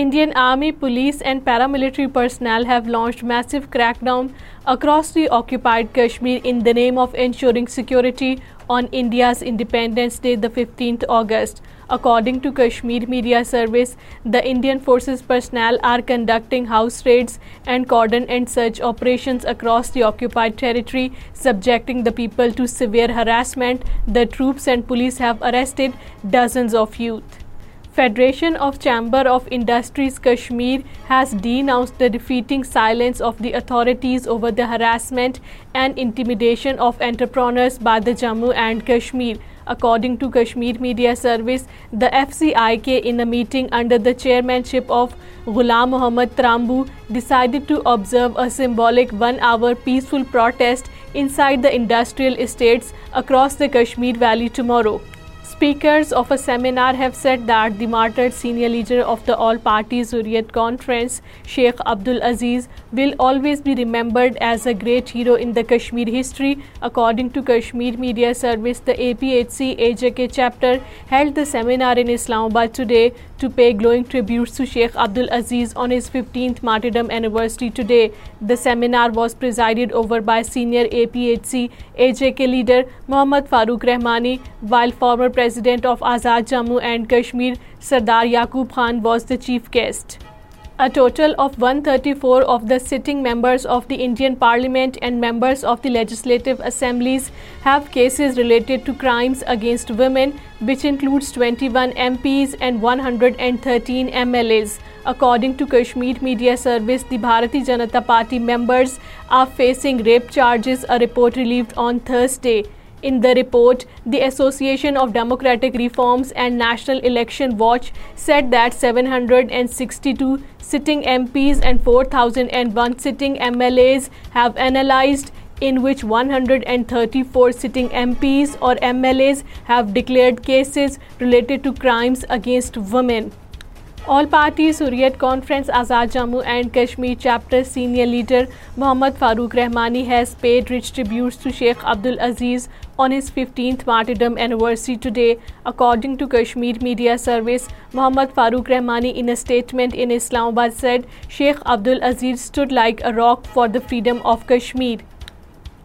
Indian Army, police and paramilitary personnel have launched massive crackdown across the occupied Kashmir in the name of ensuring security on India's Independence Day, the 15th August. According to Kashmir Media Service, the Indian Forces personnel are conducting house raids and cordon and search operations across the occupied territory, subjecting the people to severe harassment. The troops and police have arrested dozens of youth. Federation of Chamber of Industries Kashmir has denounced the defeating silence of the authorities over the harassment and intimidation of entrepreneurs by the Jammu and Kashmir. According to Kashmir Media Service, the FCIK, in a meeting under the chairmanship of Ghulam Mohammad Trambu, decided to observe a symbolic 1-hour peaceful protest inside the industrial estates across the Kashmir Valley tomorrow. Speakers of a seminar have said that senior leader of the all parties Hurriyat conference Sheikh Abdul Aziz will always be remembered as a great hero in the Kashmir history according to Kashmir media service the A P H C A J K chapter held the seminar in Islamabad today To pay glowing tributes to Sheikh Abdul Aziz on his 15th martyrdom anniversary today, the seminar was presided over by senior APHC AJK leader Mohammad Farooq Rahmani, while former president of Azad Jammu and Kashmir Sardar Yaqub Khan was the chief guest. A total of 134 of the sitting members of the Indian Parliament and members of the legislative assemblies have cases related to crimes against women, which includes 21 MPs and 113 MLAs. According to Kashmir Media Service, the Bharatiya Janata Party members are facing rape charges, a report relieved on Thursday. In the report, the Association of Democratic Reforms and National Election Watch said that 762 sitting MPs and 4,001 sitting MLAs have analyzed, in which 134 sitting MPs or MLAs have declared cases related to crimes against women. All-Party Hurriyat Conference Azad Jammu and Kashmir Chapter Senior Leader Mohammad Farooq Rahmani has paid rich tributes to Sheikh Abdul Aziz on his 15th martyrdom anniversary today. According to Kashmir Media Service, Mohammad Farooq Rahmani, in a statement in Islamabad, said Sheikh Abdul Aziz stood like a rock for the freedom of Kashmir.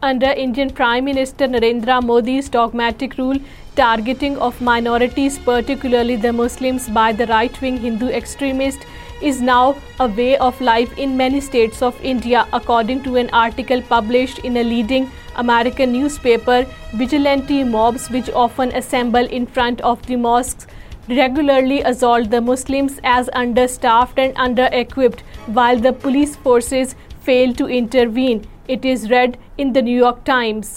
Under Indian Prime Minister Narendra Modi's dogmatic rule, targeting of minorities, particularly the Muslims, by the right-wing Hindu extremists is now a way of life in many states of India, according to an article published in a leading American newspaper. Vigilante mobs, which often assemble in front of the mosques, regularly assault the Muslims as understaffed and under-equipped, while the police forces failed to intervene. It is read in the New York Times.